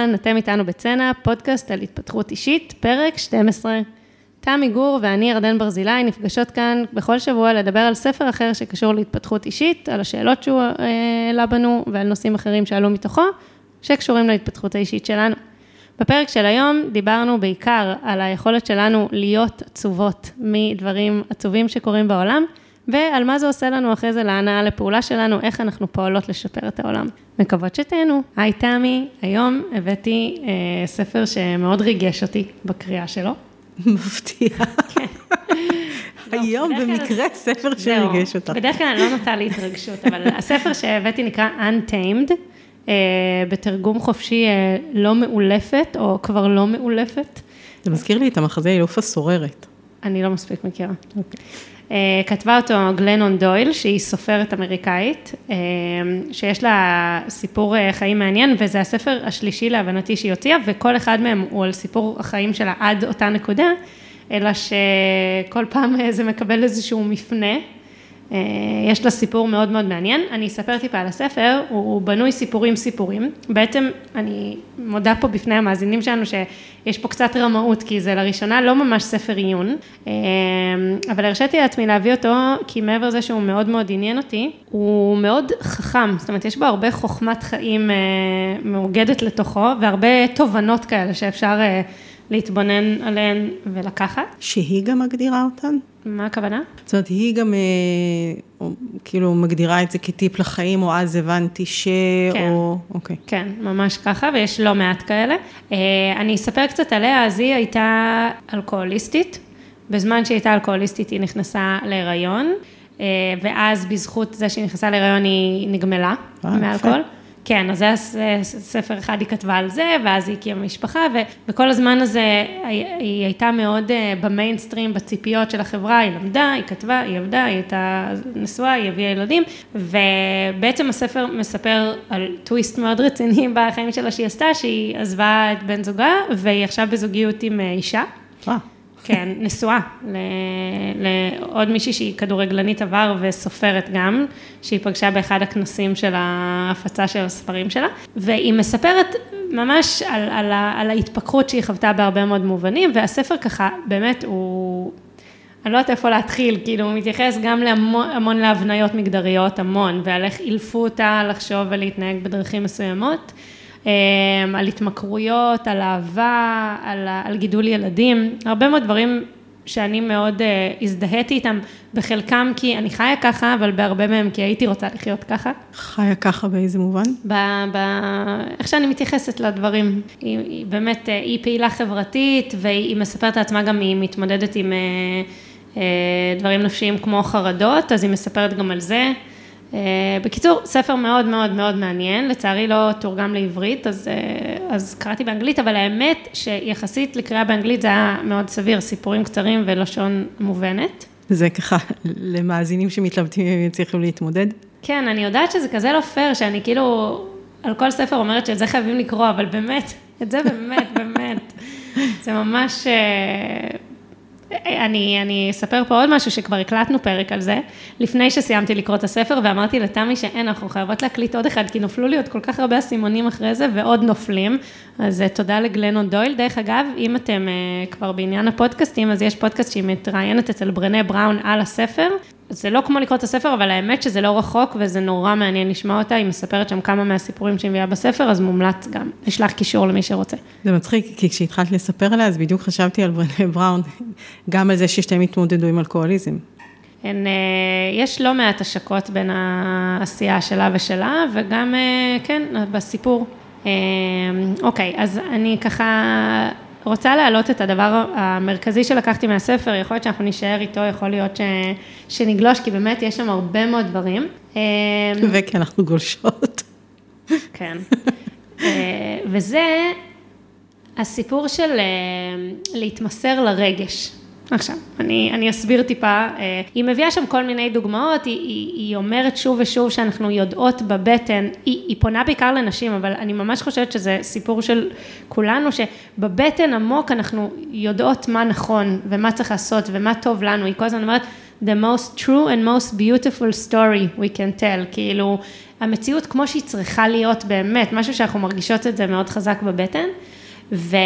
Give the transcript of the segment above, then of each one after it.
אהלן, אתם איתנו בצנע, פודקאסט על התפתחות אישית, פרק 12. תמי גור ואני, ירדן ברזילי, נפגשות כאן בכל שבוע לדבר על ספר אחר שקשור להתפתחות אישית, על השאלות שהוא אה, העלה בנו ועל נושאים אחרים שעלו מתוכו, שקשורים להתפתחות האישית שלנו. בפרק של היום דיברנו בעיקר על היכולת שלנו להיות עצובות מדברים עצובים שקורים בעולם, ועל מה זה עושה לנו אחרי זה להנאה לפעולה שלנו, איך אנחנו פועלות לשפר את העולם. מקוות שתהנו. היי תמי, היום הבאתי אה, ספר שמאוד ריגש אותי בקריאה שלו. מפתיע. היום במקרה ספר שריגש אותך. בדרך כלל אני לא נוטה להתרגשות, אבל הספר שהבאתי נקרא Untamed, אה, בתרגום חופשי אה, לא מאולפת, או כבר לא מאולפת. זה מזכיר לי את המחזה אילוף הסוררת. אני לא מספיק מכירה. אה, כתבה אותו גלנון דויל, שהיא סופרת אמריקאית, אה, שיש לה סיפור אה, חיים מעניין, וזה הספר השלישי להבנתי שהיא הוציאה, וכל אחד מהם הוא על סיפור החיים שלה עד אותה נקודה, אלא שכל פעם זה מקבל איזשהו מפנה. אה, יש לה סיפור מאוד מאוד מעניין, אני אספר טיפה על הספר, הוא בנוי סיפורים סיפורים, בעצם אני מודה פה בפני המאזינים שלנו שיש פה קצת רמאות, כי זה לראשונה לא ממש ספר עיון, אה, אבל הרשיתי לעצמי להביא אותו, כי מעבר לזה שהוא מאוד מאוד עניין אותי, הוא מאוד חכם, זאת אומרת יש בו הרבה חוכמת חיים אה, מאוגדת לתוכו, והרבה תובנות כאלה שאפשר להתבונן עליהן ולקחת. שהיא גם מגדירה אותן? מה הכוונה? זאת אומרת, היא גם אה, כאילו מגדירה את זה כטיפ לחיים, או אז הבנתי ש... כן. או... אוקיי. כן, ממש ככה, ויש לא מעט כאלה. אה, אני אספר קצת עליה, אז היא הייתה אלכוהוליסטית. בזמן שהיא הייתה אלכוהוליסטית היא נכנסה להיריון, אה, ואז בזכות זה שהיא נכנסה להיריון היא נגמלה מאלכוהול. כן, אז זה היה ספר אחד, היא כתבה על זה, ואז היא הקימה משפחה, ו, וכל הזמן הזה היא, הייתה מאוד אה, במיינסטרים, בציפיות של החברה, היא למדה, היא כתבה, היא עבדה, היא הייתה נשואה, היא הביאה ילדים, ובעצם הספר מספר על טוויסט מאוד רציני בחיים שלה שהיא עשתה, שהיא עזבה את בן זוגה, והיא עכשיו בזוגיות עם אה, אישה. כן, נשואה לעוד מישהי שהיא כדורגלנית עבר וסופרת גם, שהיא פגשה באחד הכנסים של ההפצה של הספרים שלה, והיא מספרת ממש על, על, על ההתפכחות שהיא חוותה בהרבה מאוד מובנים, והספר ככה, באמת הוא... אני לא יודעת איפה להתחיל, כאילו הוא מתייחס גם להמון להבניות מגדריות, המון, ועל איך אילפו אותה לחשוב ולהתנהג בדרכים מסוימות. אמ, על התמכרויות, על אהבה, על, על גידול ילדים, הרבה מאוד דברים שאני מאוד uh, הזדהיתי איתם, בחלקם כי אני חיה ככה, אבל בהרבה מהם כי הייתי רוצה לחיות ככה. חיה ככה באיזה מובן? ב, ב, איך שאני מתייחסת לדברים. היא, היא באמת, uh, היא פעילה חברתית, והיא מספרת לעצמה גם, היא מתמודדת עם uh, uh, דברים נפשיים כמו חרדות, אז היא מספרת גם על זה. אה, בקיצור, ספר מאוד מאוד מאוד מעניין, לצערי לא תורגם לעברית, אז, אה, אז קראתי באנגלית, אבל האמת שיחסית לקריאה באנגלית זה היה מאוד סביר, סיפורים קצרים ולשון מובנת. זה ככה, למאזינים שמתלבטים אם יצליחו להתמודד? כן, אני יודעת שזה כזה לא פייר, שאני כאילו על כל ספר אומרת שאת זה חייבים לקרוא, אבל באמת, את זה באמת, באמת, זה ממש... אה, אני, אני אספר פה עוד משהו שכבר הקלטנו פרק על זה, לפני שסיימתי לקרוא את הספר ואמרתי לתמי שאין, אנחנו חייבות להקליט עוד אחד, כי נפלו לי עוד כל כך הרבה אסימונים אחרי זה ועוד נופלים, אז אה, תודה לגלנון דויל. דרך אגב, אם אתם uh, כבר בעניין הפודקאסטים, אז יש פודקאסט שהיא מתראיינת אצל ברנה בראון על הספר, זה לא כמו לקרוא את הספר, אבל האמת שזה לא רחוק וזה נורא מעניין לשמוע אותה, היא מספרת שם כמה מהסיפורים שהיא מביאה בספר, אז מומלץ גם, נשלח קישור למי שרוצה. זה מצחיק, כי כשהתחלת לספר עליה, אז בדיוק חשבתי על ברנה בראון, גם על זה ששתיהם התמודדו עם אלכוהוליזם. הן, אה, יש לא מעט השקות בין העשייה שלה ושלה, וגם, אה, כן, בסיפור. אה, אוקיי, אז אני ככה רוצה להעלות את הדבר המרכזי שלקחתי מהספר, יכול להיות שאנחנו נישאר איתו, יכול להיות ש... שנגלוש, כי באמת יש שם הרבה מאוד דברים. וכי אנחנו גולשות. כן. וזה הסיפור של להתמסר לרגש. עכשיו, אני, אני אסביר טיפה, אה, היא מביאה שם כל מיני דוגמאות, היא, היא, היא אומרת שוב ושוב שאנחנו יודעות בבטן, היא, היא פונה בעיקר לנשים, אבל אני ממש חושבת שזה סיפור של כולנו, שבבטן עמוק אנחנו יודעות מה נכון ומה צריך לעשות ומה טוב לנו, היא כל הזמן אומרת, the most true and most beautiful story we can tell, כאילו, המציאות כמו שהיא צריכה להיות באמת, משהו שאנחנו מרגישות את זה מאוד חזק בבטן, ו,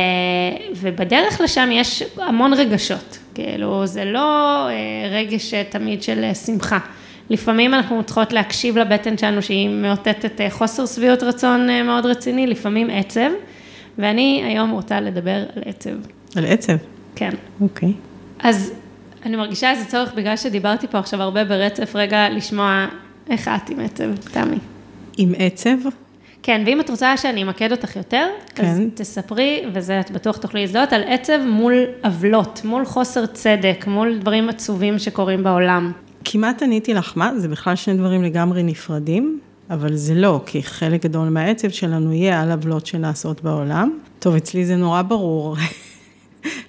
ובדרך לשם יש המון רגשות, כאילו זה לא אה, רגש תמיד של שמחה. לפעמים אנחנו צריכות להקשיב לבטן שלנו שהיא מאותתת חוסר שביעות רצון מאוד רציני, לפעמים עצב, ואני היום רוצה לדבר על עצב. על עצב? כן. אוקיי. אז אני מרגישה איזה צורך, בגלל שדיברתי פה עכשיו הרבה ברצף, רגע לשמוע איך את עם עצב, תמי. עם עצב? כן, ואם את רוצה שאני אמקד אותך יותר, כן. אז תספרי, וזה את בטוח תוכלי להזדהות, על עצב מול עוולות, מול חוסר צדק, מול דברים עצובים שקורים בעולם. כמעט עניתי לך מה, זה בכלל שני דברים לגמרי נפרדים, אבל זה לא, כי חלק גדול מהעצב שלנו יהיה על עוולות שנעשות בעולם. טוב, אצלי זה נורא ברור.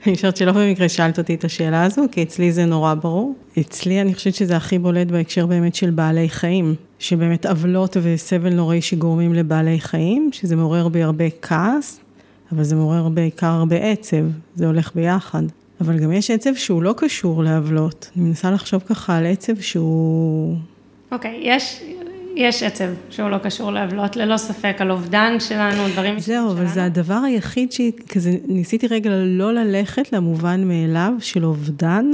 אני חושבת שלא במקרה שאלת אותי את השאלה הזו, כי אצלי זה נורא ברור. אצלי אני חושבת שזה הכי בולט בהקשר באמת של בעלי חיים, שבאמת עוולות וסבל נוראי שגורמים לבעלי חיים, שזה מעורר בי הרבה כעס, אבל זה מעורר בעיקר הרבה עצב, זה הולך ביחד. אבל גם יש עצב שהוא לא קשור לעוולות. אני מנסה לחשוב ככה על עצב שהוא... אוקיי, okay, יש, יש עצב שהוא לא קשור לעוולות, ללא ספק, על אובדן שלנו, דברים זהו, אבל זה הדבר היחיד שכזה, ניסיתי רגע לא ללכת למובן מאליו של אובדן.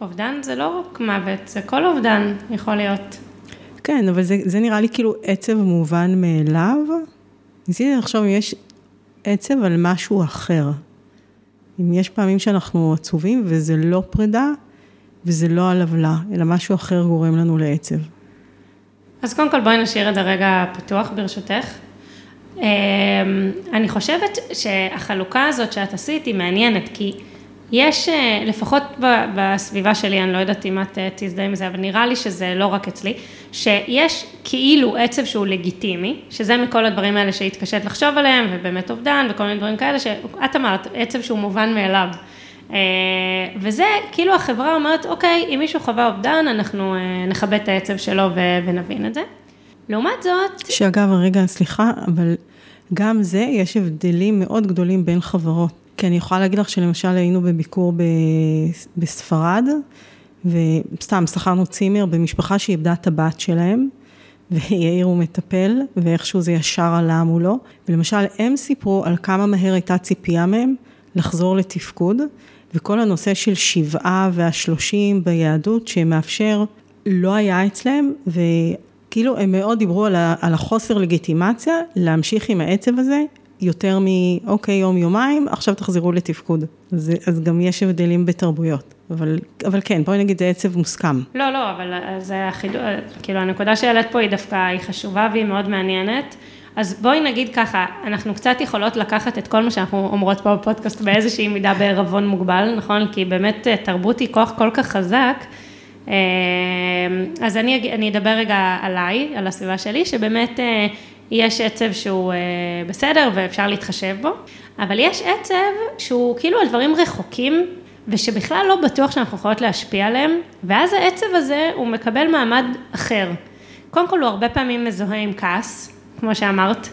אובדן זה לא רק מוות, זה כל אובדן יכול להיות. כן, אבל זה, זה נראה לי כאילו עצב מובן מאליו. ניסיתי לחשוב אם יש עצב על משהו אחר. אם יש פעמים שאנחנו עצובים וזה לא פרידה, וזה לא על עוולה, אלא משהו אחר גורם לנו לעצב. אז קודם כל בואי נשאיר את הרגע פתוח ברשותך. אמ, אני חושבת שהחלוקה הזאת שאת עשית היא מעניינת, כי יש, אה, לפחות בסביבה שלי, אני לא יודעת אם את אה, תזדהה עם זה, אבל נראה לי שזה לא רק אצלי, שיש כאילו עצב שהוא לגיטימי, שזה מכל הדברים האלה שהתקשית לחשוב עליהם, ובאמת אובדן וכל מיני דברים כאלה, שאת אמרת, עצב שהוא מובן מאליו. אה, וזה, כאילו החברה אומרת, אוקיי, אם מישהו חווה אובדן, אנחנו נכבד את העצב שלו ונבין את זה. לעומת זאת... שאגב, רגע, סליחה, אבל גם זה, יש הבדלים מאוד גדולים בין חברות. כי אני יכולה להגיד לך שלמשל היינו בביקור בספרד, וסתם שכרנו צימר במשפחה שאיבדה את הבת שלהם, ויאיר הוא מטפל, ואיכשהו זה ישר עלה מולו, ולמשל הם סיפרו על כמה מהר הייתה ציפייה מהם לחזור לתפקוד, וכל הנושא של שבעה והשלושים ביהדות שמאפשר, לא היה אצלם, וכאילו הם מאוד דיברו על החוסר לגיטימציה להמשיך עם העצב הזה, יותר מאוקיי, יום, יומיים, עכשיו תחזרו לתפקוד. אז, אז גם יש הבדלים בתרבויות. אבל, אבל כן, בואי נגיד, זה עצב מוסכם. לא, לא, אבל זה החידוד, כאילו, הנקודה שהעלית פה היא דווקא, היא חשובה והיא מאוד מעניינת. אז בואי נגיד ככה, אנחנו קצת יכולות לקחת את כל מה שאנחנו אומרות פה בפודקאסט באיזושהי מידה בערבון מוגבל, נכון? כי באמת אה, תרבות היא כוח כל כך חזק. אה, אז אני, אני אדבר רגע עליי, על הסביבה שלי, שבאמת אה, יש עצב שהוא בסדר ואפשר להתחשב בו, אבל יש עצב שהוא כאילו על דברים רחוקים ושבכלל לא בטוח שאנחנו יכולות להשפיע עליהם, ואז העצב הזה הוא מקבל מעמד אחר. קודם כל הוא הרבה פעמים מזוהה עם כעס, כמו שאמרת,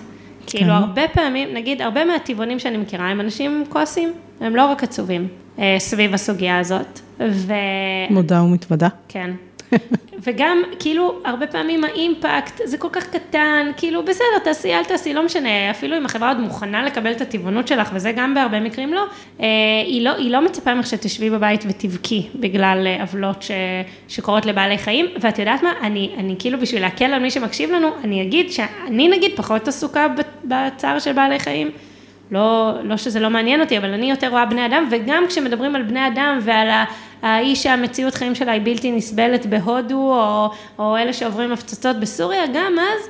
כאילו כן. הרבה פעמים, נגיד הרבה מהטבעונים שאני מכירה הם אנשים כועסים, הם לא רק עצובים אה, סביב הסוגיה הזאת. ו... מודה ומתוודה. כן. וגם, כאילו, הרבה פעמים האימפקט זה כל כך קטן, כאילו, בסדר, תעשי, אל תעשי, לא משנה, אפילו אם החברה עוד מוכנה לקבל את הטבעונות שלך, וזה גם בהרבה מקרים לא, אה, היא לא, היא לא מצפה ממך שתשבי בבית ותבכי בגלל אה, עוולות שקורות לבעלי חיים, ואת יודעת מה, אני, אני כאילו, בשביל להקל על מי שמקשיב לנו, אני אגיד שאני נגיד פחות עסוקה בצער של בעלי חיים. לא, לא שזה לא מעניין אותי, אבל אני יותר רואה בני אדם, וגם כשמדברים על בני אדם ועל האיש שהמציאות חיים שלה היא בלתי נסבלת בהודו, או, או אלה שעוברים הפצצות בסוריה, גם אז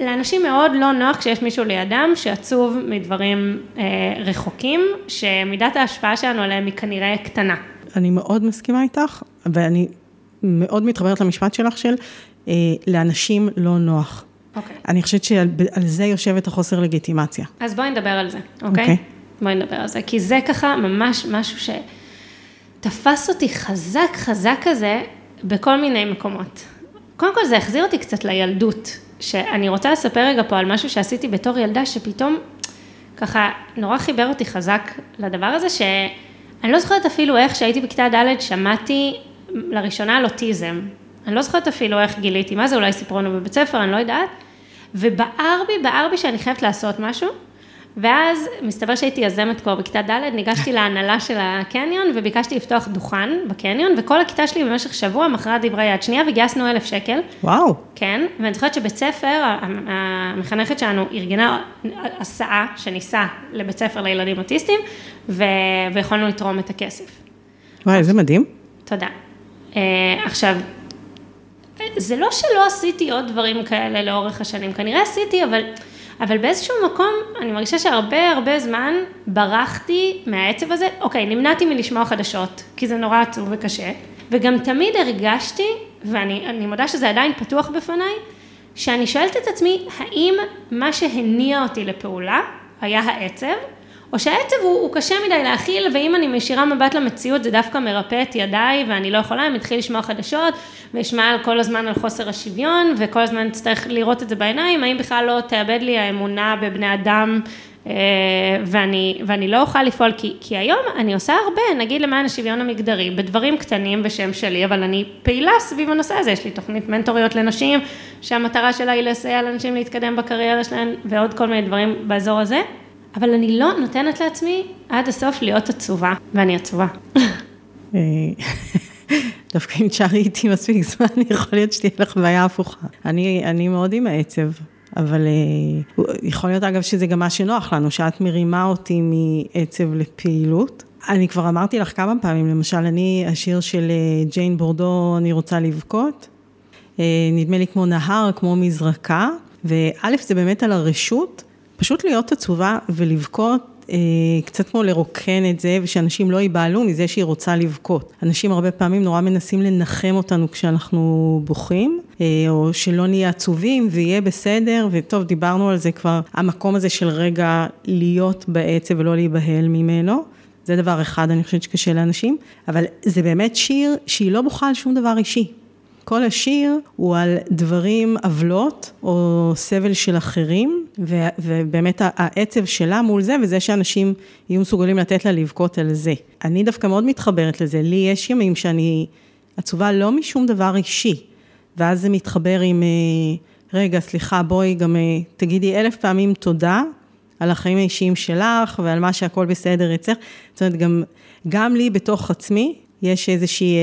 לאנשים מאוד לא נוח כשיש מישהו לידם שעצוב מדברים אה, רחוקים, שמידת ההשפעה שלנו עליהם היא כנראה קטנה. אני מאוד מסכימה איתך, ואני מאוד מתחברת למשפט שלך של אה, לאנשים לא נוח. אוקיי. אני חושבת שעל זה יושבת החוסר לגיטימציה. אז בואי נדבר על זה, אוקיי? אוקיי. בואי נדבר על זה, כי זה ככה ממש משהו שתפס אותי חזק חזק כזה בכל מיני מקומות. קודם כל זה החזיר אותי קצת לילדות, שאני רוצה לספר רגע פה על משהו שעשיתי בתור ילדה, שפתאום ככה נורא חיבר אותי חזק לדבר הזה, שאני לא זוכרת אפילו איך שהייתי בכיתה ד' שמעתי לראשונה על אוטיזם. אני לא זוכרת אפילו איך גיליתי מה זה, אולי סיפרו בבית ספר, אני לא יודעת. ובער בי, בער בי שאני חייבת לעשות משהו, ואז מסתבר שהייתי יזמת כבר בכיתה ד', ניגשתי להנהלה של הקניון וביקשתי לפתוח דוכן בקניון, וכל הכיתה שלי במשך שבוע מכרה דברי יד שנייה וגייסנו אלף שקל. וואו. כן, ואני זוכרת שבית ספר, המחנכת שלנו ארגנה הסעה שניסה לבית ספר לילדים אוטיסטים, ו... ויכולנו לתרום את הכסף. וואי, איזה מדהים. תודה. אה, עכשיו, זה לא שלא עשיתי עוד דברים כאלה לאורך השנים, כנראה עשיתי, אבל... אבל באיזשהו מקום, אני מרגישה שהרבה הרבה זמן ברחתי מהעצב הזה, אוקיי, נמנעתי מלשמוע חדשות, כי זה נורא עצוב וקשה, וגם תמיד הרגשתי, ואני מודה שזה עדיין פתוח בפניי, שאני שואלת את עצמי, האם מה שהניע אותי לפעולה היה העצב, או שהעצב הוא, הוא קשה מדי להכיל, ואם אני משאירה מבט למציאות זה דווקא מרפא את ידיי, ואני לא יכולה, אני מתחיל לשמוע חדשות, ואשמע כל הזמן על חוסר השוויון, וכל הזמן אצטרך לראות את זה בעיניים, האם בכלל לא תאבד לי האמונה בבני אדם, אה, ואני, ואני לא אוכל לפעול, כי, כי היום אני עושה הרבה, נגיד למען השוויון המגדרי, בדברים קטנים בשם שלי, אבל אני פעילה סביב הנושא הזה, יש לי תוכנית מנטוריות לנשים, שהמטרה שלה היא לסייע לאנשים להתקדם בקריירה שלהן, ועוד כל מיני דברים באזור הזה. אבל אני לא נותנת לעצמי עד הסוף להיות עצובה, ואני עצובה. אה, דווקא אם תשארי איתי מספיק זמן, יכול להיות שתהיה לך בעיה הפוכה. אני, אני מאוד עם העצב, אבל אה, יכול להיות אגב שזה גם מה שנוח לנו, שאת מרימה אותי מעצב לפעילות. אני כבר אמרתי לך כמה פעמים, למשל, אני, השיר של אה, ג'יין בורדו, אני רוצה לבכות, נדמה לי כמו נהר, כמו מזרקה, וא', זה באמת על הרשות. פשוט להיות עצובה ולבכות, אה, קצת כמו לרוקן את זה, ושאנשים לא ייבהלו מזה שהיא רוצה לבכות. אנשים הרבה פעמים נורא מנסים לנחם אותנו כשאנחנו בוכים, אה, או שלא נהיה עצובים ויהיה בסדר, וטוב, דיברנו על זה כבר, המקום הזה של רגע להיות בעצב ולא להיבהל ממנו. זה דבר אחד, אני חושבת שקשה לאנשים, אבל זה באמת שיר שהיא לא בוכה על שום דבר אישי. כל השיר הוא על דברים, עוולות או סבל של אחרים, ו, ובאמת העצב שלה מול זה, וזה שאנשים יהיו מסוגלים לתת לה לבכות על זה. אני דווקא מאוד מתחברת לזה, לי יש ימים שאני עצובה לא משום דבר אישי, ואז זה מתחבר עם, אה, רגע, סליחה, בואי גם אה, תגידי אלף פעמים תודה. על החיים האישיים שלך ועל מה שהכל בסדר אצלך. זאת אומרת, גם, גם לי בתוך עצמי, יש איזושהי אה,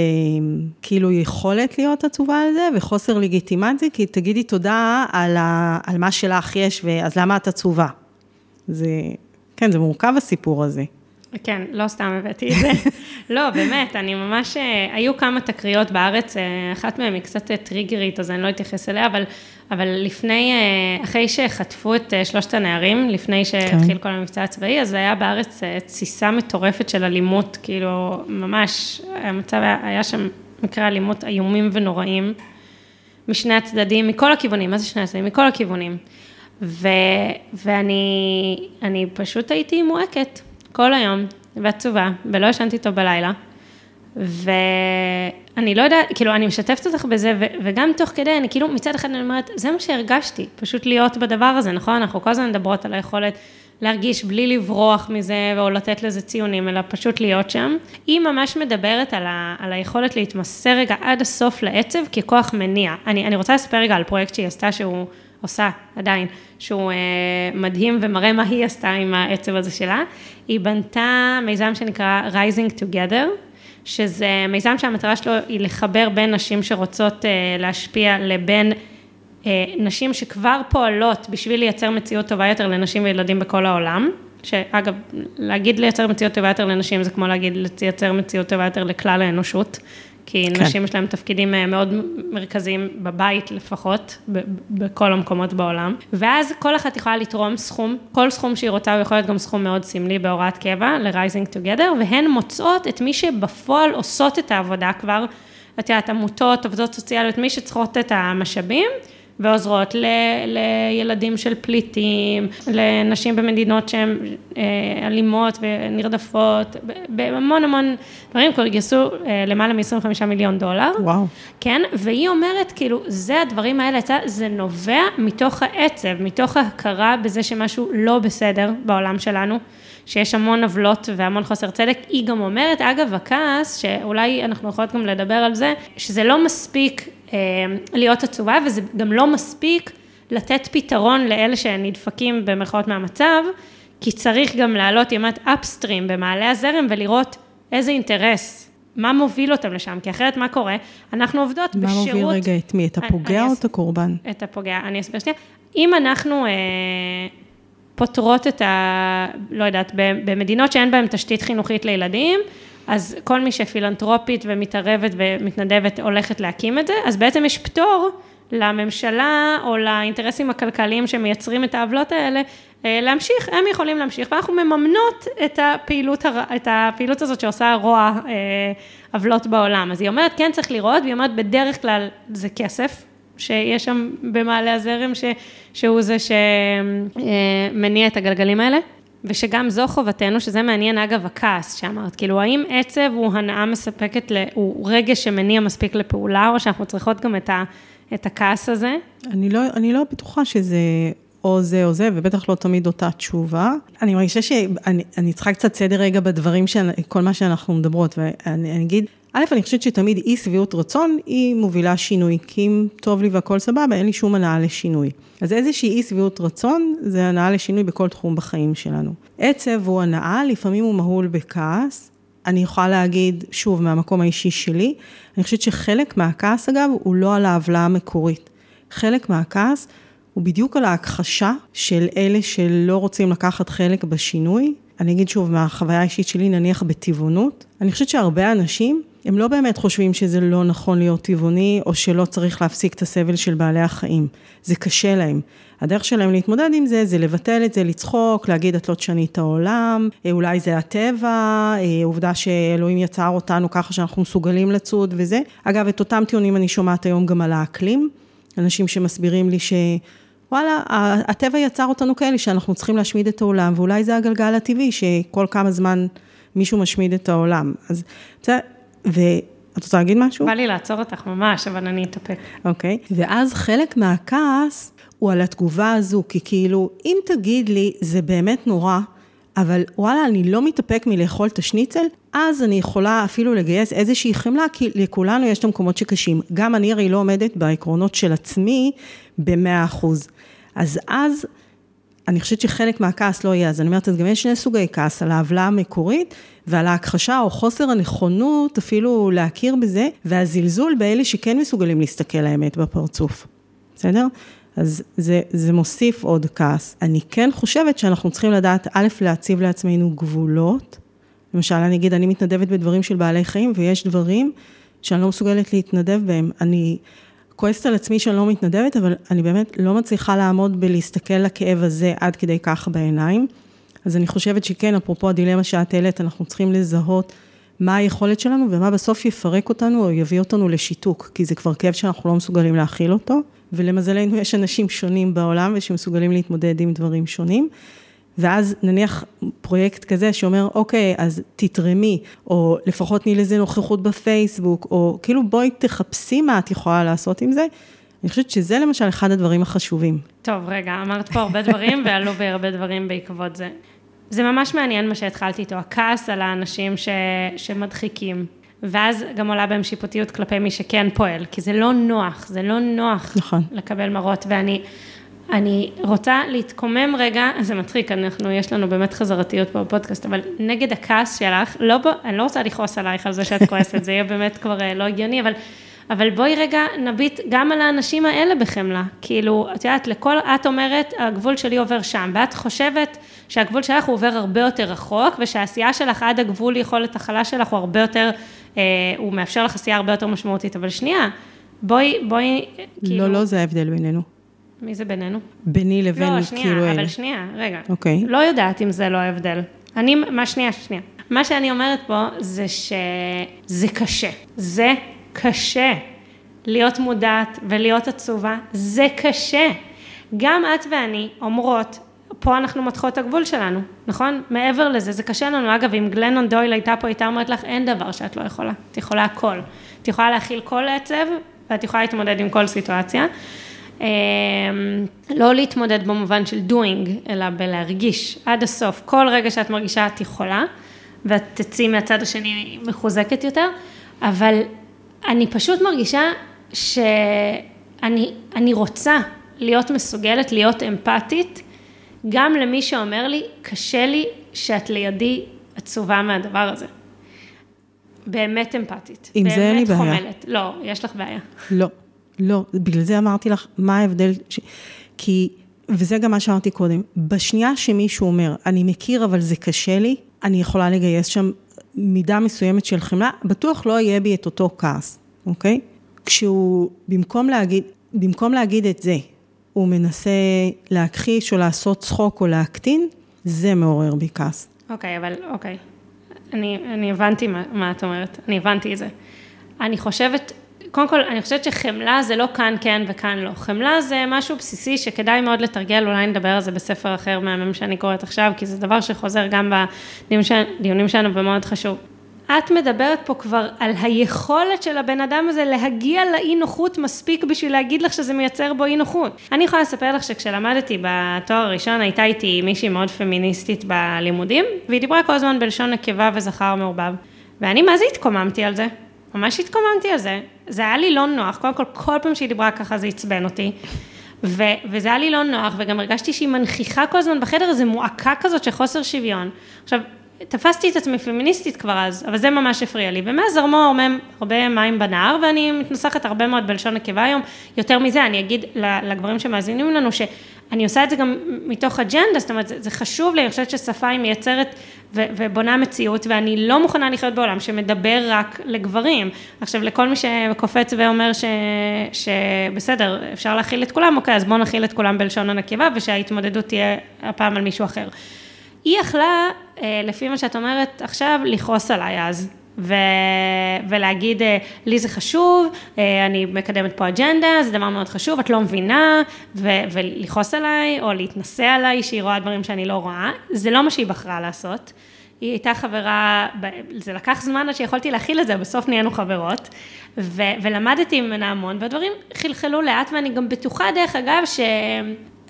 כאילו יכולת להיות עצובה על זה וחוסר לגיטימציה, כי תגידי תודה על, ה, על מה שלך יש, ואז למה את עצובה? זה, כן, זה מורכב הסיפור הזה. כן, לא סתם הבאתי את זה. לא, באמת, אני ממש, אה, היו כמה תקריות בארץ, אה, אחת מהן היא קצת טריגרית, אז אני לא אתייחס אליה, אבל, אבל לפני, אה, אחרי שחטפו את שלושת הנערים, לפני שהתחיל כן. כל המבצע הצבאי, אז היה בארץ תסיסה מטורפת של אלימות, כאילו, ממש, המצב היה, היה שם מקרה אלימות איומים ונוראים, משני הצדדים, מכל הכיוונים, מה זה שני הצדדים? מכל הכיוונים. ו, ואני פשוט הייתי מועקת. כל היום, ועצובה, ולא ישנתי טוב בלילה. ואני לא יודעת, כאילו, אני משתפת אותך בזה, וגם תוך כדי, אני כאילו, מצד אחד אני אומרת, זה מה שהרגשתי, פשוט להיות בדבר הזה, נכון? אנחנו כל הזמן מדברות על היכולת להרגיש בלי לברוח מזה, או לתת לזה ציונים, אלא פשוט להיות שם. היא ממש מדברת על, ה- על היכולת להתמסר רגע עד הסוף לעצב ככוח מניע. אני, אני רוצה לספר רגע על פרויקט שהיא עשתה, שהוא... עושה עדיין, שהוא אה, מדהים ומראה מה היא עשתה עם העצב הזה שלה. היא בנתה מיזם שנקרא Rising Together, שזה מיזם שהמטרה שלו היא לחבר בין נשים שרוצות אה, להשפיע לבין אה, נשים שכבר פועלות בשביל לייצר מציאות טובה יותר לנשים וילדים בכל העולם. שאגב, להגיד לייצר מציאות טובה יותר לנשים זה כמו להגיד לייצר מציאות טובה יותר לכלל האנושות, כי כן. נשים יש להן תפקידים אה, מאוד מרכזיים בבית לפחות, בכל המקומות בעולם. ואז כל אחת יכולה לתרום סכום, כל סכום שהיא רוצה, הוא יכול להיות גם סכום מאוד סמלי בהוראת קבע, ל-Rising Together, והן מוצאות את מי שבפועל עושות את העבודה כבר, את יודעת, עמותות, עובדות סוציאליות, מי שצריכות את המשאבים. ועוזרות ל, לילדים של פליטים, לנשים במדינות שהן אה, אלימות ונרדפות, בהמון המון דברים, כבר גייסו אה, למעלה מ-25 מיליון דולר. וואו. כן, והיא אומרת, כאילו, זה הדברים האלה, זה נובע מתוך העצב, מתוך ההכרה בזה שמשהו לא בסדר בעולם שלנו. שיש המון עוולות והמון חוסר צדק, היא גם אומרת, אגב, הכעס, שאולי אנחנו יכולות גם לדבר על זה, שזה לא מספיק אה, להיות עצובה, וזה גם לא מספיק לתת פתרון לאלה שנדפקים במרכאות מהמצב, כי צריך גם לעלות ימת אפסטרים במעלה הזרם ולראות איזה אינטרס, מה מוביל אותם לשם, כי אחרת מה קורה? אנחנו עובדות מה בשירות... מה מוביל רגע את מי? את הפוגע או את הקורבן? את הפוגע, אני אסביר שנייה. אם אנחנו אה, פותרות את ה... לא יודעת, במדינות שאין בהן תשתית חינוכית לילדים, אז כל מי שפילנטרופית ומתערבת ומתנדבת הולכת להקים את זה, אז בעצם יש פטור לממשלה או לאינטרסים הכלכליים שמייצרים את העוולות האלה, אה, להמשיך, הם יכולים להמשיך, ואנחנו מממנות את הפעילות, הר... את הפעילות הזאת שעושה רוע אה, עוולות בעולם. אז היא אומרת, כן צריך לראות, והיא אומרת, בדרך כלל זה כסף, שיש שם במעלה הזרם, ש... שהוא זה שמניע את הגלגלים האלה. ושגם זו חובתנו, שזה מעניין אגב הכעס שאמרת, כאילו האם עצב הוא הנאה מספקת, הוא רגש שמניע מספיק לפעולה, או שאנחנו צריכות גם את, ה, את הכעס הזה? אני לא, אני לא בטוחה שזה או זה או זה, ובטח לא תמיד אותה תשובה. אני מרגישה שאני צריכה קצת סדר רגע בדברים, כל מה שאנחנו מדברות, ואני אגיד, א', אני חושבת שתמיד אי שביעות רצון, היא מובילה שינוי, כי אם טוב לי והכל סבבה, אין לי שום הנאה לשינוי. אז איזושהי אי שביעות רצון, זה הנאה לשינוי בכל תחום בחיים שלנו. עצב הוא הנאה, לפעמים הוא מהול בכעס. אני יכולה להגיד, שוב, מהמקום האישי שלי, אני חושבת שחלק מהכעס, אגב, הוא לא על העוולה המקורית. חלק מהכעס הוא בדיוק על ההכחשה של אלה שלא רוצים לקחת חלק בשינוי. אני אגיד שוב, מהחוויה האישית שלי, נניח בטבעונות, אני חושבת שהרבה אנשים, הם לא באמת חושבים שזה לא נכון להיות טבעוני, או שלא צריך להפסיק את הסבל של בעלי החיים. זה קשה להם. הדרך שלהם להתמודד עם זה, זה לבטל את זה, לצחוק, להגיד את לא תשני את העולם, אה, אולי זה הטבע, אה, עובדה שאלוהים יצר אותנו ככה שאנחנו מסוגלים לצוד וזה. אגב, את אותם טיעונים אני שומעת היום גם על האקלים. אנשים שמסבירים לי ש... וואלה, הטבע יצר אותנו כאלה שאנחנו צריכים להשמיד את העולם, ואולי זה הגלגל הטבעי שכל כמה זמן מישהו משמיד את העולם. אז בסדר, ואת רוצה להגיד משהו? בא לי לעצור אותך ממש, אבל אני אתאפק. אוקיי, ואז חלק מהכעס הוא על התגובה הזו, כי כאילו, אם תגיד לי, זה באמת נורא, אבל וואלה, אני לא מתאפק מלאכול את השניצל, אז אני יכולה אפילו לגייס איזושהי חמלה, כי לכולנו יש את המקומות שקשים. גם אני הרי לא עומדת בעקרונות של עצמי במאה אחוז. אז אז, אני חושבת שחלק מהכעס לא יהיה, אז אני אומרת, אז גם יש שני סוגי כעס, על העוולה המקורית ועל ההכחשה או חוסר הנכונות אפילו להכיר בזה, והזלזול באלה שכן מסוגלים להסתכל לאמת בפרצוף, בסדר? אז זה, זה מוסיף עוד כעס. אני כן חושבת שאנחנו צריכים לדעת, א', להציב לעצמנו גבולות. למשל, אני אגיד, אני מתנדבת בדברים של בעלי חיים, ויש דברים שאני לא מסוגלת להתנדב בהם. אני כועסת על עצמי שאני לא מתנדבת, אבל אני באמת לא מצליחה לעמוד בלהסתכל לכאב הזה עד כדי כך בעיניים. אז אני חושבת שכן, אפרופו הדילמה שאת העלית, אנחנו צריכים לזהות מה היכולת שלנו ומה בסוף יפרק אותנו או יביא אותנו לשיתוק, כי זה כבר כאב שאנחנו לא מסוגלים להכיל אותו. ולמזלנו יש אנשים שונים בעולם ושמסוגלים להתמודד עם דברים שונים. ואז נניח פרויקט כזה שאומר, אוקיי, אז תתרמי, או לפחות תני לזה נוכחות בפייסבוק, או כאילו בואי תחפשי מה את יכולה לעשות עם זה. אני חושבת שזה למשל אחד הדברים החשובים. טוב, רגע, אמרת פה הרבה דברים ועלו בי הרבה דברים בעקבות זה. זה ממש מעניין מה שהתחלתי איתו, הכעס על האנשים ש... שמדחיקים. ואז גם עולה בהם שיפוטיות כלפי מי שכן פועל, כי זה לא נוח, זה לא נוח נכון. לקבל מראות, ואני אני רוצה להתקומם רגע, זה מצחיק, אנחנו, יש לנו באמת חזרתיות פה בפודקאסט, אבל נגד הכעס שלך, לא, אני לא רוצה לכעוס עלייך על זה שאת כועסת, זה יהיה באמת כבר אה, לא הגיוני, אבל, אבל בואי רגע נביט גם על האנשים האלה בחמלה, כאילו, את יודעת, לכל, את אומרת, הגבול שלי עובר שם, ואת חושבת שהגבול שלך הוא עובר הרבה יותר רחוק, ושהעשייה שלך עד הגבול יכולת הכלה שלך הוא הרבה יותר אה, הוא מאפשר לך עשייה הרבה יותר משמעותית, אבל שנייה, בואי, בואי, כאילו... לא, לא, זה ההבדל בינינו. מי זה בינינו? ביני לבין לא, שנייה, כאילו... אבל שנייה, רגע. אוקיי. לא יודעת אם זה לא ההבדל. אני, מה, שנייה, שנייה. מה שאני אומרת פה זה שזה קשה. זה קשה. להיות מודעת ולהיות עצובה, זה קשה. גם את ואני אומרות, פה אנחנו מותחות את הגבול שלנו, נכון? מעבר לזה, זה קשה לנו. אגב, אם גלנון דויל הייתה פה, הייתה אומרת לך, אין דבר שאת לא יכולה. את יכולה הכל. את יכולה להכיל כל עצב, ואת יכולה להתמודד עם כל סיטואציה. אמ, לא להתמודד במובן של doing, אלא בלהרגיש עד הסוף. כל רגע שאת מרגישה את יכולה, ואת תצאי מהצד השני מחוזקת יותר, אבל אני פשוט מרגישה שאני רוצה להיות מסוגלת, להיות אמפתית, גם למי שאומר לי, קשה לי שאת לידי עצובה מהדבר הזה. באמת אמפתית. עם זה אין לי בעיה. באמת חומלת. לא, יש לך בעיה. לא, לא, בגלל זה אמרתי לך, מה ההבדל, ש... כי, וזה גם מה שאמרתי קודם, בשנייה שמישהו אומר, אני מכיר אבל זה קשה לי, אני יכולה לגייס שם מידה מסוימת של חמלה, בטוח לא יהיה בי את אותו כעס, אוקיי? כשהוא, במקום להגיד, במקום להגיד את זה, הוא מנסה להכחיש או לעשות צחוק או להקטין, זה מעורר בי כעס. אוקיי, אבל אוקיי. אני, אני הבנתי מה, מה את אומרת, אני הבנתי את זה. אני חושבת, קודם כל, אני חושבת שחמלה זה לא כאן כן וכאן לא. חמלה זה משהו בסיסי שכדאי מאוד לתרגל, אולי נדבר על זה בספר אחר מהמם שאני קוראת עכשיו, כי זה דבר שחוזר גם בדיונים שלנו ומאוד חשוב. את מדברת פה כבר על היכולת של הבן אדם הזה להגיע לאי נוחות מספיק בשביל להגיד לך שזה מייצר בו אי נוחות. אני יכולה לספר לך שכשלמדתי בתואר הראשון הייתה איתי מישהי מאוד פמיניסטית בלימודים, והיא דיברה כל הזמן בלשון נקבה וזכר מעורבב. ואני מה זה התקוממתי על זה? ממש התקוממתי על זה. זה היה לי לא נוח, קודם כל, כל פעם שהיא דיברה ככה זה עצבן אותי. ו- וזה היה לי לא נוח, וגם הרגשתי שהיא מנכיחה כל הזמן בחדר איזו מועקה כזאת של חוסר שוויון. עכשיו, תפסתי את עצמי פמיניסטית כבר אז, אבל זה ממש הפריע לי. ומאז זרמו הרבה, הרבה מים בנהר, ואני מתנסחת הרבה מאוד בלשון נקבה היום. יותר מזה, אני אגיד לגברים שמאזינים לנו, שאני עושה את זה גם מתוך אג'נדה, זאת אומרת, זה, זה חשוב לי, אני חושבת ששפה היא מייצרת ו, ובונה מציאות, ואני לא מוכנה לחיות בעולם שמדבר רק לגברים. עכשיו, לכל מי שקופץ ואומר ש, שבסדר, אפשר להכיל את כולם, אוקיי, אז בואו נכיל את כולם בלשון הנקבה, ושההתמודדות תהיה הפעם על מישהו אחר. היא יכלה, אה, לפי מה שאת אומרת עכשיו, לכעוס עליי אז. ו... ולהגיד, אה, לי זה חשוב, אה, אני מקדמת פה אג'נדה, זה דבר מאוד חשוב, את לא מבינה, ו... ולכעוס עליי, או להתנשא עליי, שהיא רואה דברים שאני לא רואה, זה לא מה שהיא בחרה לעשות. היא הייתה חברה, זה לקח זמן עד שיכולתי להכיל את זה, בסוף נהיינו חברות, ו... ולמדתי ממנה המון, והדברים חלחלו לאט, ואני גם בטוחה, דרך אגב, ש...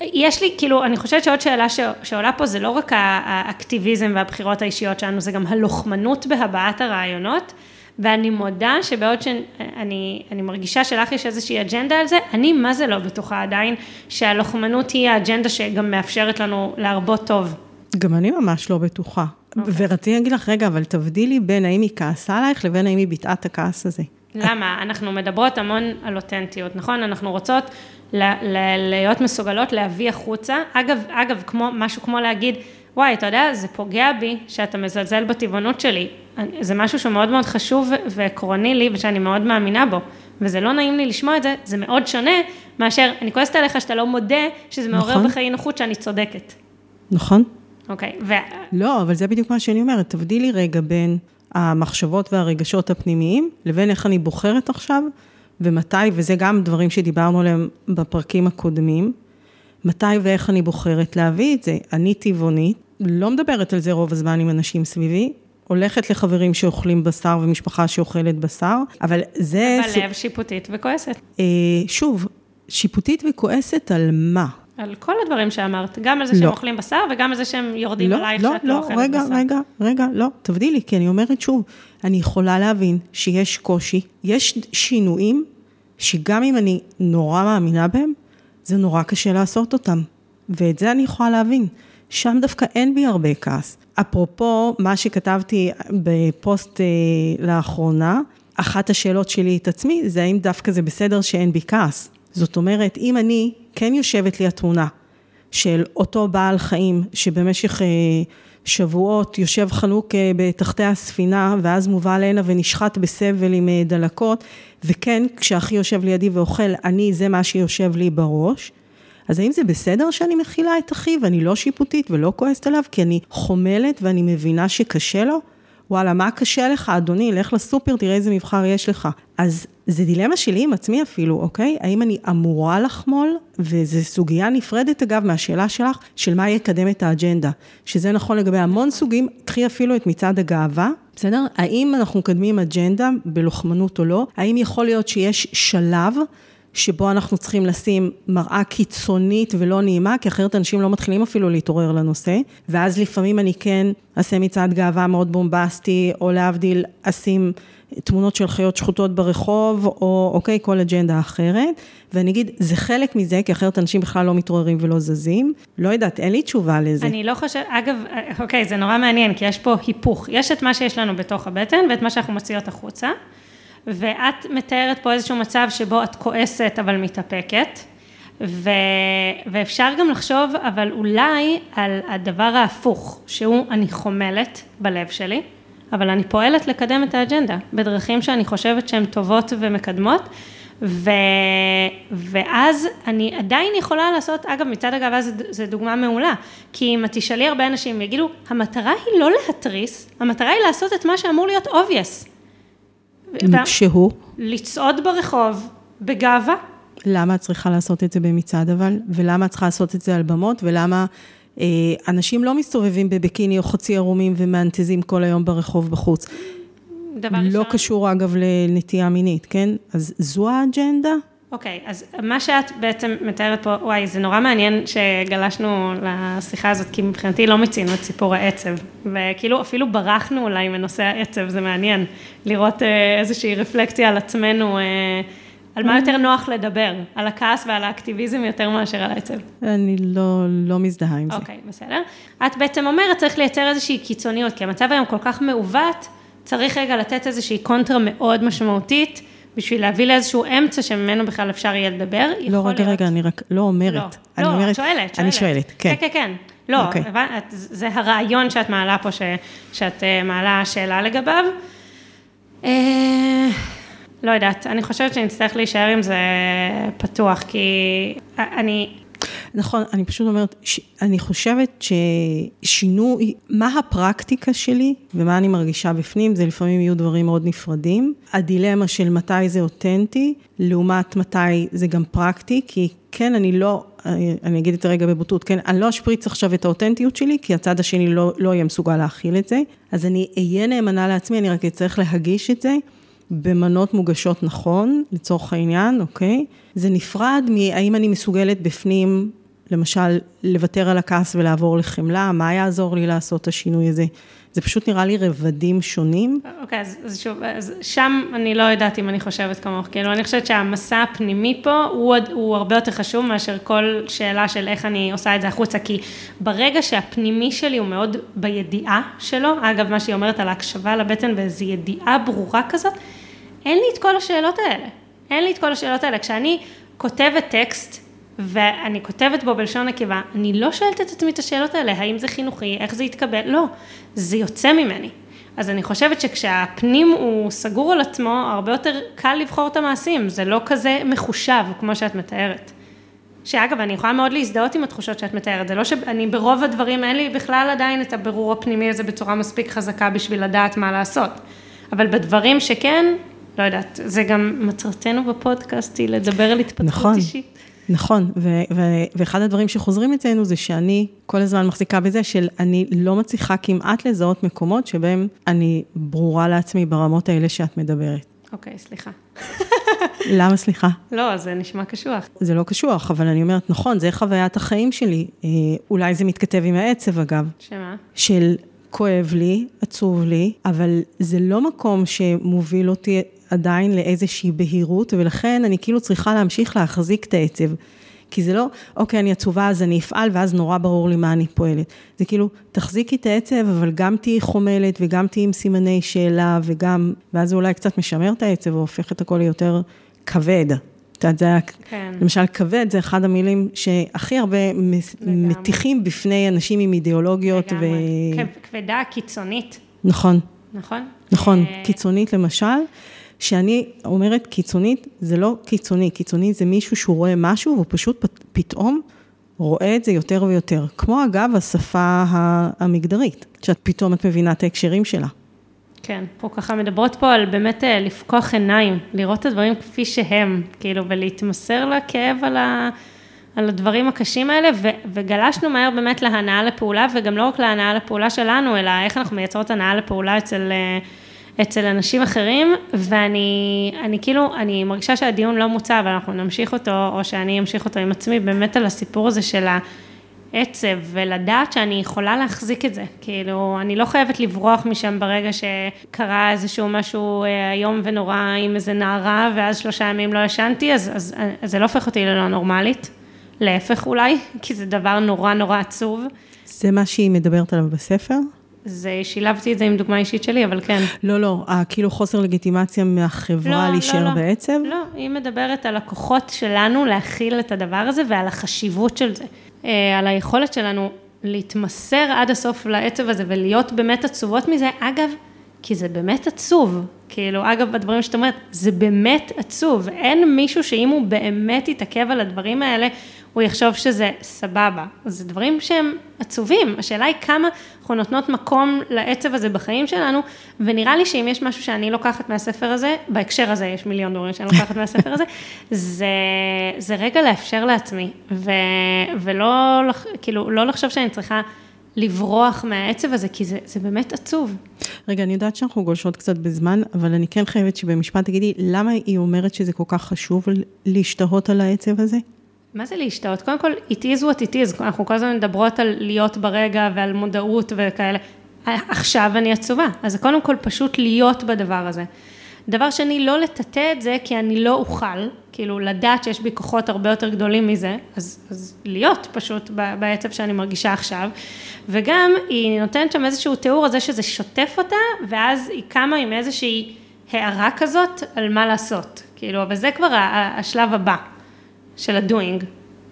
יש לי, כאילו, אני חושבת שעוד שאלה ש, שעולה פה זה לא רק האקטיביזם והבחירות האישיות שלנו, זה גם הלוחמנות בהבעת הרעיונות, ואני מודה שבעוד שאני אני מרגישה שלך יש איזושהי אג'נדה על זה, אני מה זה לא בטוחה עדיין שהלוחמנות היא האג'נדה שגם מאפשרת לנו להרבות טוב. גם אני ממש לא בטוחה. Okay. אוקיי. ורציתי להגיד לך, רגע, אבל תבדילי בין האם היא כעסה עלייך לבין האם היא ביטאה את הכעס הזה. למה? אנחנו מדברות המון על אותנטיות, נכון? אנחנו רוצות להיות מסוגלות להביא החוצה. אגב, אגב, כמו, משהו כמו להגיד, וואי, אתה יודע, זה פוגע בי שאתה מזלזל בטבעונות שלי. זה משהו שהוא מאוד מאוד חשוב ועקרוני לי ושאני מאוד מאמינה בו. וזה לא נעים לי לשמוע את זה, זה מאוד שונה מאשר, אני כועסת עליך שאתה לא מודה שזה מעורר נכון. בך אי נוחות שאני צודקת. נכון. אוקיי, ו... לא, אבל זה בדיוק מה שאני אומרת, תבדילי רגע בין המחשבות והרגשות הפנימיים, לבין איך אני בוחרת עכשיו ומתי, וזה גם דברים שדיברנו עליהם בפרקים הקודמים, מתי ואיך אני בוחרת להביא את זה. אני טבעונית, לא מדברת על זה רוב הזמן עם אנשים סביבי, הולכת לחברים שאוכלים בשר ומשפחה שאוכלת בשר, אבל זה... בלב סוג... שיפוטית וכועסת. אה, שוב, שיפוטית וכועסת על מה? על כל הדברים שאמרת, גם על זה לא. שהם אוכלים בשר וגם על זה שהם יורדים לא, עלייך לא, שאת לא, לא אוכלת רגע, בשר. רגע, רגע, לא, תבדילי, כי אני אומרת שוב, אני יכולה להבין שיש קושי, יש שינויים שגם אם אני נורא מאמינה בהם, זה נורא קשה לעשות אותם. ואת זה אני יכולה להבין. שם דווקא אין בי הרבה כעס. אפרופו מה שכתבתי בפוסט אה, לאחרונה, אחת השאלות שלי את עצמי, זה האם דווקא זה בסדר שאין בי כעס. זאת אומרת, אם אני, כן יושבת לי התמונה של אותו בעל חיים שבמשך אה, שבועות יושב חלוק אה, בתחתי הספינה, ואז מובא להנה ונשחט בסבל עם אה, דלקות, וכן, כשאחי יושב לידי ואוכל, אני, זה מה שיושב לי בראש. אז האם זה בסדר שאני מכילה את אחי ואני לא שיפוטית ולא כועסת עליו, כי אני חומלת ואני מבינה שקשה לו? וואלה, מה קשה לך, אדוני, לך לסופר, תראה איזה מבחר יש לך. אז זה דילמה שלי עם עצמי אפילו, אוקיי? האם אני אמורה לחמול, וזו סוגיה נפרדת אגב מהשאלה שלך, של מה יקדם את האג'נדה. שזה נכון לגבי המון סוגים, קחי אפילו את מצעד הגאווה, בסדר? האם אנחנו מקדמים אג'נדה בלוחמנות או לא? האם יכול להיות שיש שלב שבו אנחנו צריכים לשים מראה קיצונית ולא נעימה, כי אחרת אנשים לא מתחילים אפילו להתעורר לנושא, ואז לפעמים אני כן אעשה מצעד גאווה מאוד בומבסטי, או להבדיל, אשים תמונות של חיות שחוטות ברחוב, או אוקיי, כל אג'נדה אחרת. ואני אגיד, זה חלק מזה, כי אחרת אנשים בכלל לא מתעוררים ולא זזים. לא יודעת, אין לי תשובה לזה. אני לא חושבת, אגב, אוקיי, זה נורא מעניין, כי יש פה היפוך. יש את מה שיש לנו בתוך הבטן, ואת מה שאנחנו מוציאות החוצה. ואת מתארת פה איזשהו מצב שבו את כועסת אבל מתאפקת. ו... ואפשר גם לחשוב, אבל אולי על הדבר ההפוך, שהוא אני חומלת בלב שלי, אבל אני פועלת לקדם את האג'נדה, בדרכים שאני חושבת שהן טובות ומקדמות, ו... ואז אני עדיין יכולה לעשות, אגב, מצד הגאווה זו דוגמה מעולה, כי אם את תשאלי הרבה אנשים, יגידו, המטרה היא לא להתריס, המטרה היא לעשות את מה שאמור להיות obvious. שהוא? לצעוד ברחוב בגאווה. למה את צריכה לעשות את זה במצעד אבל? ולמה את צריכה לעשות את זה על במות? ולמה אה, אנשים לא מסתובבים בביקיני או חצי ערומים ומאנטזים כל היום ברחוב בחוץ? דבר לא ראשון. לא קשור אגב לנטייה מינית, כן? אז זו האג'נדה? אוקיי, okay, אז מה שאת בעצם מתארת פה, וואי, זה נורא מעניין שגלשנו לשיחה הזאת, כי מבחינתי לא מצינו את סיפור העצב, וכאילו אפילו ברחנו אולי מנושא העצב, זה מעניין, לראות אה, איזושהי רפלקציה על עצמנו. אה, על מה יותר נוח לדבר? על הכעס ועל האקטיביזם יותר מאשר על העצב? אני לא, לא מזדהה עם זה. אוקיי, okay, בסדר. את בעצם אומרת, צריך לייצר איזושהי קיצוניות, כי המצב היום כל כך מעוות, צריך רגע לתת איזושהי קונטרה מאוד משמעותית, בשביל להביא לאיזשהו אמצע שממנו בכלל אפשר יהיה לדבר. לא, רגע, להיות... רגע, אני רק לא אומרת. לא, אני לא, אומרת, שואלת, שואלת. אני שואלת, כן. כן, כן, כן. לא, okay. אוקיי. את, זה הרעיון שאת מעלה פה, ש, שאת אה, מעלה שאלה לגביו. אה, לא יודעת, אני חושבת שנצטרך להישאר עם זה פתוח, כי אני... נכון, אני פשוט אומרת, ש... אני חושבת ששינוי, מה הפרקטיקה שלי ומה אני מרגישה בפנים, זה לפעמים יהיו דברים מאוד נפרדים. הדילמה של מתי זה אותנטי, לעומת מתי זה גם פרקטי, כי כן, אני לא, אני אגיד את זה רגע בבוטות, כן, אני לא אשפריץ עכשיו את האותנטיות שלי, כי הצד השני לא, לא יהיה מסוגל להכיל את זה, אז אני אהיה נאמנה לעצמי, אני רק אצטרך להגיש את זה. במנות מוגשות נכון, לצורך העניין, אוקיי? זה נפרד מהאם אני מסוגלת בפנים, למשל, לוותר על הכעס ולעבור לחמלה, מה יעזור לי לעשות את השינוי הזה? זה פשוט נראה לי רבדים שונים. אוקיי, אז, אז שוב, אז שם אני לא יודעת אם אני חושבת כמוך, כאילו, אני חושבת שהמסע הפנימי פה הוא, הוא הרבה יותר חשוב מאשר כל שאלה של איך אני עושה את זה החוצה, כי ברגע שהפנימי שלי הוא מאוד בידיעה שלו, אגב, מה שהיא אומרת על ההקשבה לבטן באיזו ידיעה ברורה כזאת, אין לי את כל השאלות האלה. אין לי את כל השאלות האלה. כשאני כותבת טקסט, ואני כותבת בו בלשון נקבה, אני לא שואלת את עצמי את השאלות האלה, האם זה חינוכי, איך זה יתקבל, לא, זה יוצא ממני. אז אני חושבת שכשהפנים הוא סגור על עצמו, הרבה יותר קל לבחור את המעשים, זה לא כזה מחושב כמו שאת מתארת. שאגב, אני יכולה מאוד להזדהות עם התחושות שאת מתארת, זה לא שאני ברוב הדברים, אין לי בכלל עדיין את הבירור הפנימי הזה בצורה מספיק חזקה בשביל לדעת מה לעשות. אבל בדברים שכן, לא יודעת, זה גם מטרתנו בפודקאסט היא לדבר על התפתחות נכון, אישית. נכון, ו- ו- ואחד הדברים שחוזרים אצלנו זה שאני כל הזמן מחזיקה בזה של אני לא מצליחה כמעט לזהות מקומות שבהם אני ברורה לעצמי ברמות האלה שאת מדברת. אוקיי, okay, סליחה. למה סליחה? לא, זה נשמע קשוח. זה לא קשוח, אבל אני אומרת, נכון, זה חוויית החיים שלי. אה, אולי זה מתכתב עם העצב, אגב. שמה? של כואב לי, עצוב לי, אבל זה לא מקום שמוביל אותי עדיין לאיזושהי בהירות, ולכן אני כאילו צריכה להמשיך להחזיק את העצב. כי זה לא, אוקיי, אני עצובה, אז אני אפעל, ואז נורא ברור לי מה אני פועלת. זה כאילו, תחזיקי את העצב, אבל גם תהיי חומלת, וגם תהיי עם סימני שאלה, וגם, ואז זה אולי קצת משמר את העצב, והופך את הכל ליותר כבד. את יודעת, זה היה, כן. למשל, כבד זה אחד המילים שהכי הרבה מתיחים בפני אנשים עם אידיאולוגיות. לגמרי. ו... כבדה, קיצונית. נכון. נכון? נכון, אה, קיצונית למשל. שאני אומרת קיצונית, זה לא קיצוני, קיצוני זה מישהו שהוא רואה משהו והוא פשוט פתאום רואה את זה יותר ויותר. כמו אגב השפה המגדרית, שאת פתאום את מבינה את ההקשרים שלה. כן, פה ככה מדברות פה על באמת אה, לפקוח עיניים, לראות את הדברים כפי שהם, כאילו, ולהתמסר לכאב על, ה, על הדברים הקשים האלה, ו, וגלשנו מהר באמת להנאה לפעולה, וגם לא רק להנאה לפעולה שלנו, אלא איך אנחנו מייצרות הנאה לפעולה אצל... אה, אצל אנשים אחרים, ואני אני כאילו, אני מרגישה שהדיון לא מוצע, אבל אנחנו נמשיך אותו, או שאני אמשיך אותו עם עצמי, באמת על הסיפור הזה של עצב, ולדעת שאני יכולה להחזיק את זה. כאילו, אני לא חייבת לברוח משם ברגע שקרה איזשהו משהו אה, איום ונורא עם איזה נערה, ואז שלושה ימים לא ישנתי, אז, אז, אז זה לא הופך אותי ללא נורמלית. להפך אולי, כי זה דבר נורא נורא עצוב. זה מה שהיא מדברת עליו בספר? זה, שילבתי את זה עם דוגמה אישית שלי, אבל כן. לא, לא, כאילו חוסר לגיטימציה מהחברה לא, להישאר לא, לא. בעצב? לא, היא מדברת על הכוחות שלנו להכיל את הדבר הזה ועל החשיבות של זה. אה, על היכולת שלנו להתמסר עד הסוף לעצב הזה ולהיות באמת עצובות מזה. אגב, כי זה באמת עצוב. כאילו, אגב, בדברים שאת אומרת, זה באמת עצוב. אין מישהו שאם הוא באמת יתעכב על הדברים האלה, הוא יחשוב שזה סבבה. זה דברים שהם עצובים. השאלה היא כמה אנחנו נותנות מקום לעצב הזה בחיים שלנו, ונראה לי שאם יש משהו שאני לוקחת מהספר הזה, בהקשר הזה יש מיליון דברים שאני לוקחת מהספר הזה, זה, זה רגע לאפשר לעצמי, ו, ולא, כאילו, לא לחשוב שאני צריכה... לברוח מהעצב הזה, כי זה, זה באמת עצוב. רגע, אני יודעת שאנחנו גולשות קצת בזמן, אבל אני כן חייבת שבמשפט תגידי, למה היא אומרת שזה כל כך חשוב להשתהות על העצב הזה? מה זה להשתהות? קודם כל, it is what it is, אנחנו כל הזמן מדברות על להיות ברגע ועל מודעות וכאלה. עכשיו אני עצובה, אז קודם כל פשוט להיות בדבר הזה. דבר שני, לא לטאטא את זה, כי אני לא אוכל, כאילו לדעת שיש בי כוחות הרבה יותר גדולים מזה, אז, אז להיות פשוט בעצב שאני מרגישה עכשיו. וגם היא נותנת שם איזשהו תיאור על זה שזה שוטף אותה, ואז היא קמה עם איזושהי הערה כזאת על מה לעשות. כאילו, אבל זה כבר השלב הבא של ה doing.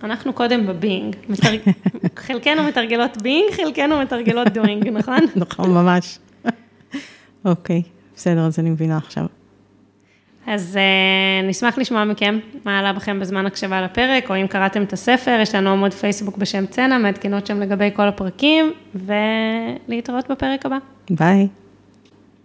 אנחנו קודם ב being, מתרג... חלקנו מתרגלות being, חלקנו מתרגלות doing, נכון? נכון, ממש. אוקיי, בסדר, אז אני מבינה עכשיו. אז אה, נשמח לשמוע מכם מה עלה בכם בזמן הקשבה לפרק, או אם קראתם את הספר, יש לנו עמוד פייסבוק בשם צנע, מעדכנות שם לגבי כל הפרקים, ולהתראות בפרק הבא. ביי.